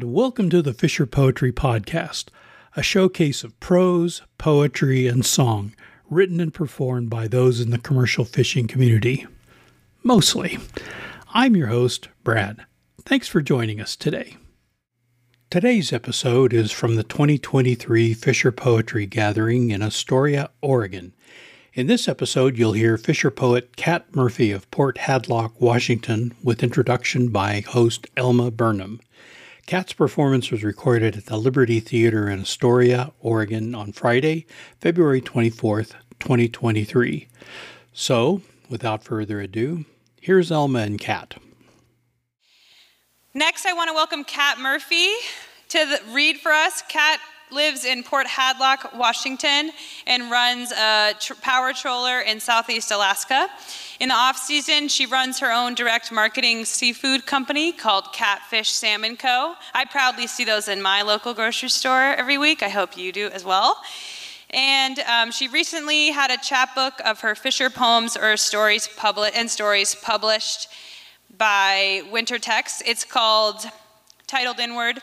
And welcome to the Fisher Poetry Podcast, a showcase of prose, poetry, and song written and performed by those in the commercial fishing community. Mostly. I'm your host, Brad. Thanks for joining us today. Today's episode is from the 2023 Fisher Poetry Gathering in Astoria, Oregon. In this episode, you'll hear Fisher poet Kat Murphy of Port Hadlock, Washington, with introduction by host Elma Burnham. Kat's performance was recorded at the Liberty Theater in Astoria, Oregon on Friday, February 24th, 2023. So, without further ado, here's Elma and Kat. Next, I want to welcome Kat Murphy to the, read for us. Kat lives in Port Hadlock, Washington, and runs a tr- power troller in Southeast Alaska. In the off season, she runs her own direct marketing seafood company called Catfish Salmon Co. I proudly see those in my local grocery store every week. I hope you do as well. And um, she recently had a chapbook of her Fisher poems or stories published and stories published by Winter Text. It's called titled Inward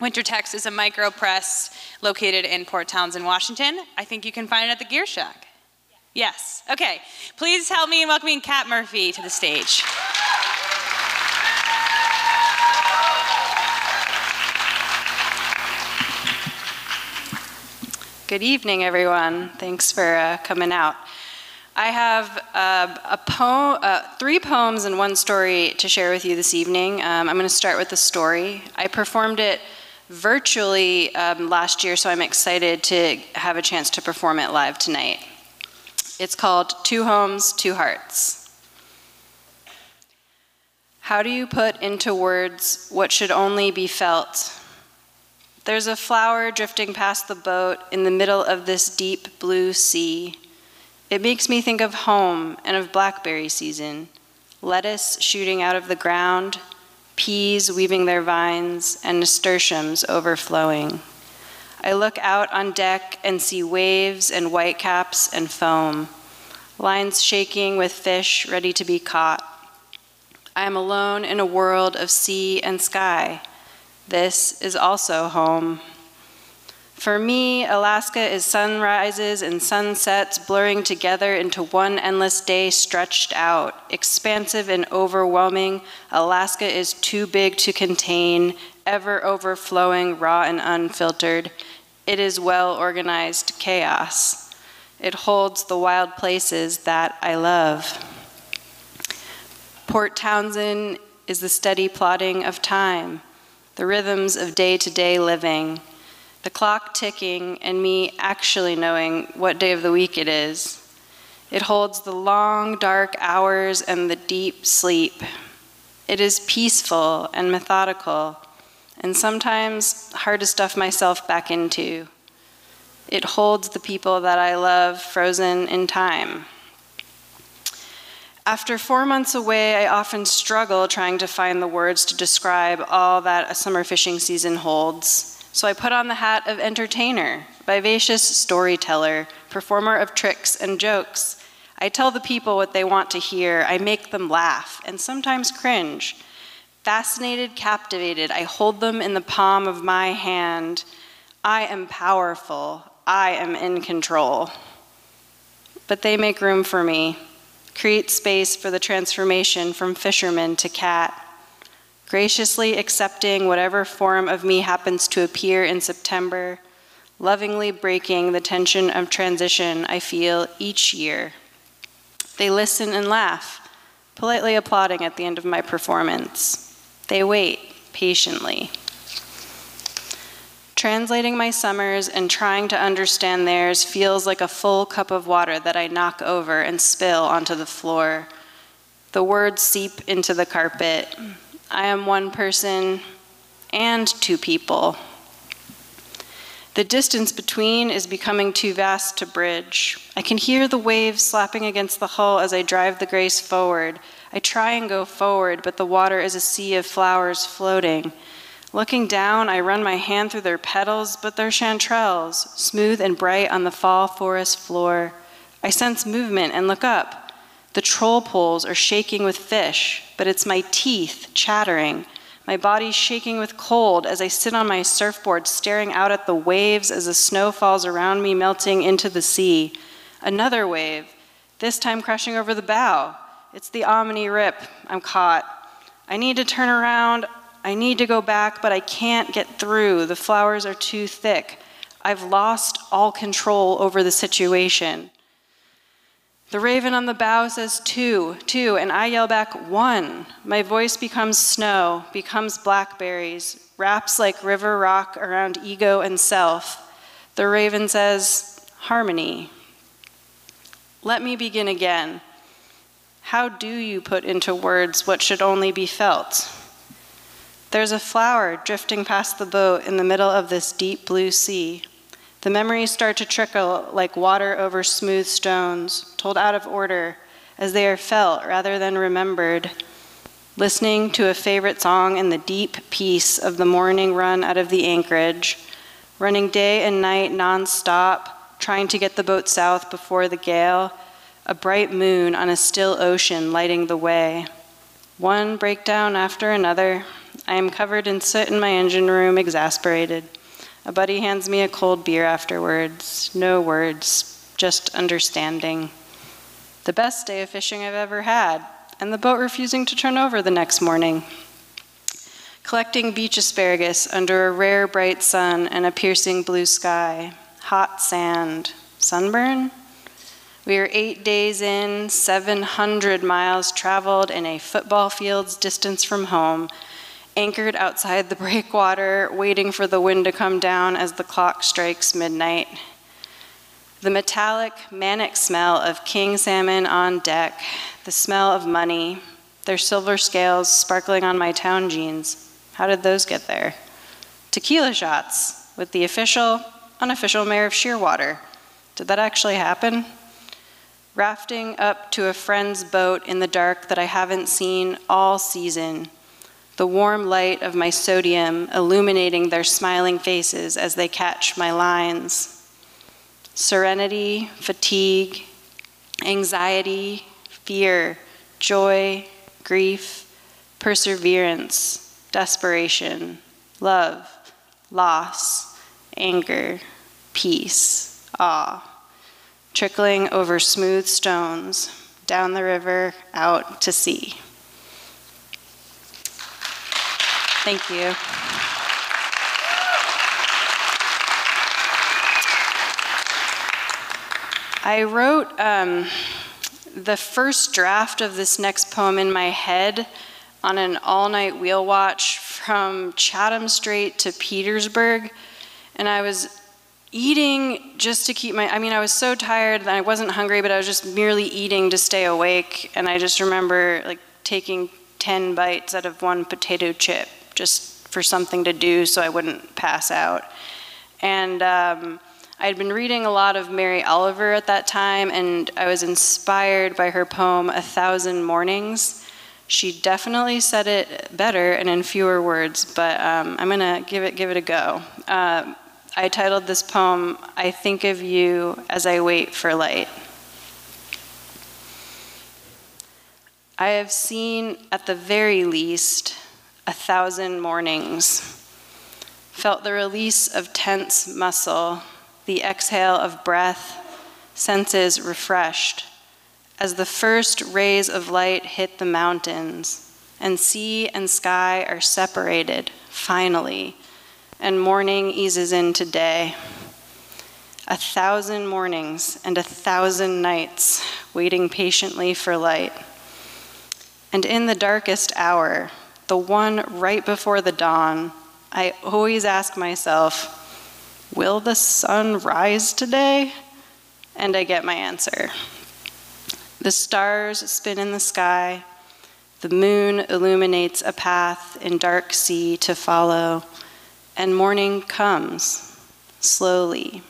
Winter Text is a micro press located in Port Townsend, Washington. I think you can find it at the Gear Shack. Yes. Okay. Please help me in welcoming Kat Murphy to the stage. Good evening, everyone. Thanks for uh, coming out. I have uh, a poem, uh, three poems and one story to share with you this evening. Um, I'm going to start with the story. I performed it virtually um, last year, so I'm excited to have a chance to perform it live tonight. It's called Two Homes, Two Hearts. How do you put into words what should only be felt? There's a flower drifting past the boat in the middle of this deep blue sea. It makes me think of home and of blackberry season, lettuce shooting out of the ground, peas weaving their vines, and nasturtiums overflowing. I look out on deck and see waves and whitecaps and foam, lines shaking with fish ready to be caught. I am alone in a world of sea and sky. This is also home. For me, Alaska is sunrises and sunsets blurring together into one endless day stretched out. Expansive and overwhelming, Alaska is too big to contain, ever overflowing, raw and unfiltered. It is well organized chaos. It holds the wild places that I love. Port Townsend is the steady plodding of time, the rhythms of day to day living the clock ticking, and me actually knowing what day of the week it is. It holds the long, dark hours and the deep sleep. It is peaceful and methodical, and sometimes hard to stuff myself back into. It holds the people that I love frozen in time. After four months away, I often struggle trying to find the words to describe all that a summer fishing season holds. So I put on the hat of entertainer, vivacious storyteller, performer of tricks and jokes. I tell the people what they want to hear. I make them laugh and sometimes cringe. Fascinated, captivated, I hold them in the palm of my hand. I am powerful. I am in control. But they make room for me, create space for the transformation from fisherman to cat graciously accepting whatever form of me happens to appear in September, lovingly breaking the tension of transition I feel each year. They listen and laugh, politely applauding at the end of my performance. They wait patiently. Translating my summers and trying to understand theirs feels like a full cup of water that I knock over and spill onto the floor. The words seep into the carpet. I am one person and two people. The distance between is becoming too vast to bridge. I can hear the waves slapping against the hull as I drive the grace forward. I try and go forward, but the water is a sea of flowers floating. Looking down, I run my hand through their petals, but they're chanterelles, smooth and bright on the fall forest floor. I sense movement and look up. The troll poles are shaking with fish, but it's my teeth chattering, my body shaking with cold as I sit on my surfboard, staring out at the waves as the snow falls around me, melting into the sea. Another wave, this time crashing over the bow. It's the Ommaney Rip. I'm caught. I need to turn around. I need to go back, but I can't get through. The flowers are too thick. I've lost all control over the situation. The raven on the bough says two, two, and I yell back one. My voice becomes snow, becomes blackberries, wraps like river rock around ego and self. The raven says harmony. Let me begin again. How do you put into words what should only be felt? There's a flower drifting past the boat in the middle of this deep blue sea. The memories start to trickle like water over smooth stones, told out of order as they are felt rather than remembered. Listening to a favorite song in the deep peace of the morning run out of the anchorage, running day and night nonstop, trying to get the boat south before the gale, a bright moon on a still ocean lighting the way. One breakdown after another, I am covered in soot in my engine room, exasperated. A buddy hands me a cold beer afterwards. No words, just understanding. The best day of fishing I've ever had, and the boat refusing to turn over the next morning. Collecting beach asparagus under a rare bright sun and a piercing blue sky. Hot sand. Sunburn? We are eight days in, 700 miles traveled in a football field's distance from home anchored outside the breakwater, waiting for the wind to come down as the clock strikes midnight. The metallic, manic smell of king salmon on deck, the smell of money, their silver scales sparkling on my town jeans. How did those get there? Tequila shots with the official, unofficial mayor of Shearwater. Did that actually happen? Rafting up to a friend's boat in the dark that I haven't seen all season the warm light of my sodium illuminating their smiling faces as they catch my lines. Serenity, fatigue, anxiety, fear, joy, grief, perseverance, desperation, love, loss, anger, peace, awe, trickling over smooth stones, down the river, out to sea. Thank you. I wrote um, the first draft of this next poem in my head on an all night wheel watch from Chatham Strait to Petersburg. And I was eating just to keep my, I mean, I was so tired that I wasn't hungry, but I was just merely eating to stay awake. And I just remember like taking 10 bites out of one potato chip just for something to do so I wouldn't pass out. And um, I had been reading a lot of Mary Oliver at that time, and I was inspired by her poem, A Thousand Mornings. She definitely said it better and in fewer words, but um, I'm gonna give it, give it a go. Uh, I titled this poem, I Think of You as I Wait for Light. I have seen, at the very least, a thousand mornings. Felt the release of tense muscle, the exhale of breath, senses refreshed. As the first rays of light hit the mountains, and sea and sky are separated, finally, and morning eases into day. A thousand mornings and a thousand nights waiting patiently for light. And in the darkest hour, the one right before the dawn, I always ask myself, Will the sun rise today? And I get my answer. The stars spin in the sky. The moon illuminates a path in dark sea to follow. And morning comes, slowly,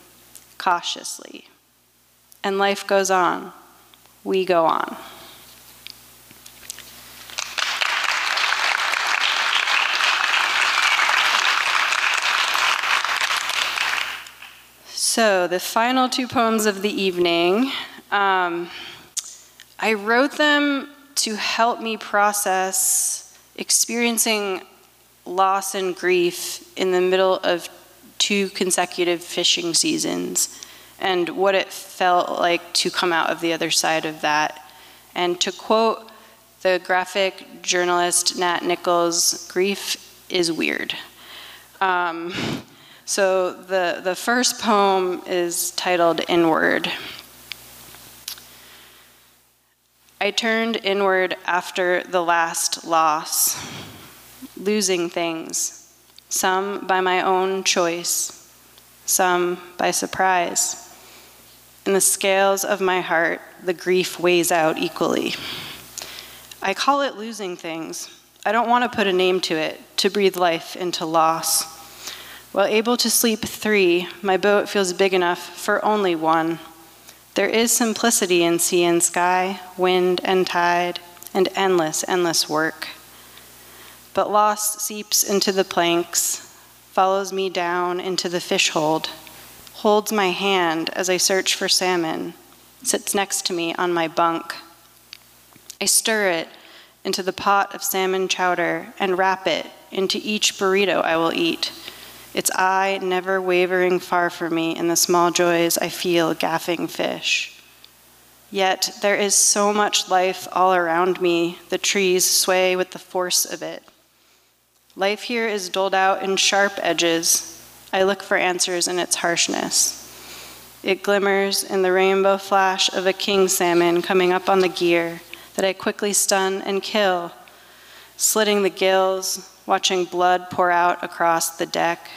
cautiously. And life goes on. We go on. So, the final two poems of the evening, um, I wrote them to help me process experiencing loss and grief in the middle of two consecutive fishing seasons and what it felt like to come out of the other side of that. And to quote the graphic journalist Nat Nichols, grief is weird. Um, so the, the first poem is titled Inward. I turned inward after the last loss, losing things, some by my own choice, some by surprise. In the scales of my heart, the grief weighs out equally. I call it losing things. I don't want to put a name to it, to breathe life into loss. While able to sleep three, my boat feels big enough for only one. There is simplicity in sea and sky, wind and tide, and endless, endless work. But loss seeps into the planks, follows me down into the fish hold, holds my hand as I search for salmon, sits next to me on my bunk. I stir it into the pot of salmon chowder and wrap it into each burrito I will eat, its eye never wavering far from me in the small joys I feel gaffing fish. Yet there is so much life all around me, the trees sway with the force of it. Life here is doled out in sharp edges, I look for answers in its harshness. It glimmers in the rainbow flash of a king salmon coming up on the gear that I quickly stun and kill, slitting the gills, watching blood pour out across the deck.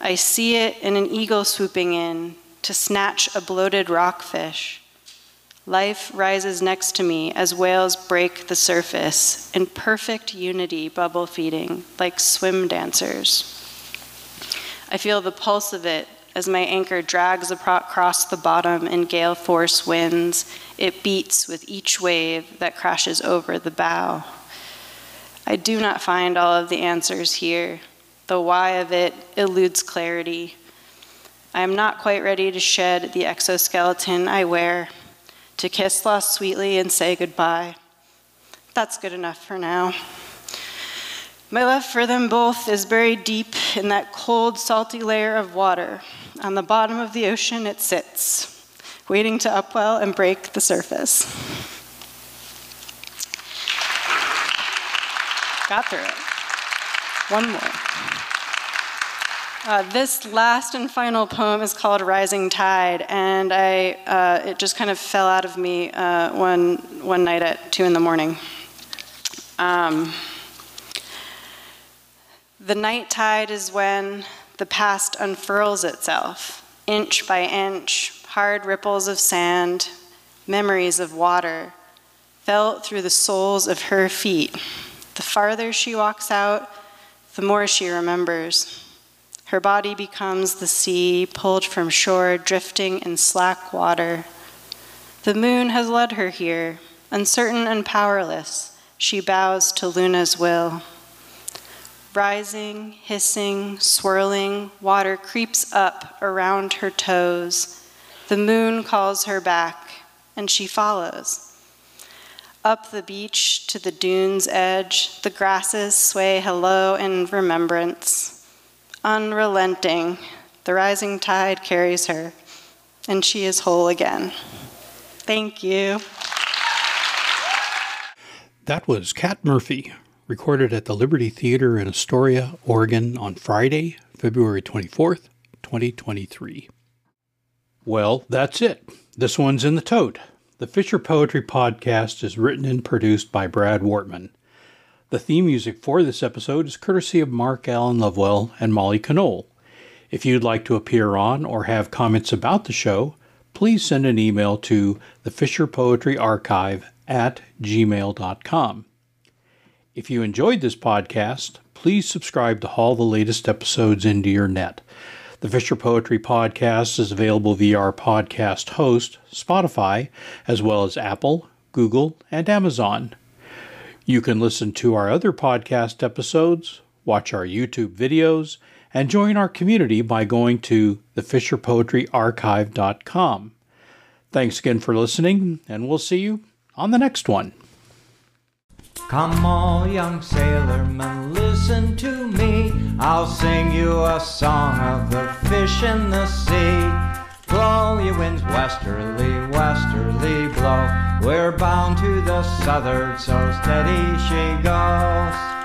I see it in an eagle swooping in to snatch a bloated rockfish. Life rises next to me as whales break the surface in perfect unity, bubble feeding, like swim dancers. I feel the pulse of it as my anchor drags across the bottom in gale force winds. It beats with each wave that crashes over the bow. I do not find all of the answers here. The why of it eludes clarity. I am not quite ready to shed the exoskeleton I wear, to kiss loss sweetly and say goodbye. That's good enough for now. My love for them both is buried deep in that cold, salty layer of water. On the bottom of the ocean, it sits, waiting to upwell and break the surface. Got through it. One more. Uh, this last and final poem is called Rising Tide, and I, uh, it just kind of fell out of me uh, one, one night at 2 in the morning. Um, the night tide is when the past unfurls itself, inch by inch, hard ripples of sand, memories of water, felt through the soles of her feet. The farther she walks out, the more she remembers. Her body becomes the sea, pulled from shore, drifting in slack water. The moon has led her here, uncertain and powerless. She bows to Luna's will. Rising, hissing, swirling, water creeps up around her toes. The moon calls her back, and she follows. Up the beach to the dune's edge, the grasses sway hello in remembrance. Unrelenting, the rising tide carries her, and she is whole again. Thank you. That was Kat Murphy recorded at the Liberty Theater in Astoria, Oregon on Friday, February 24th, 2023. Well, that's it. This one's in the tote. The Fisher Poetry Podcast is written and produced by Brad Wartman. The theme music for this episode is courtesy of Mark Alan Lovewell and Molly Conole. If you'd like to appear on or have comments about the show, please send an email to the Fisher Poetry Archive at gmail.com. If you enjoyed this podcast, please subscribe to haul the latest episodes into your net. The Fisher Poetry Podcast is available via our podcast host, Spotify, as well as Apple, Google, and Amazon. You can listen to our other podcast episodes, watch our YouTube videos, and join our community by going to thefisherpoetryarchive.com. Thanks again for listening, and we'll see you on the next one. Come all young sailormen, listen to me. I'll sing you a song of the fish in the sea. Blow, ye winds, westerly, westerly blow. We're bound to the southward, so steady she goes.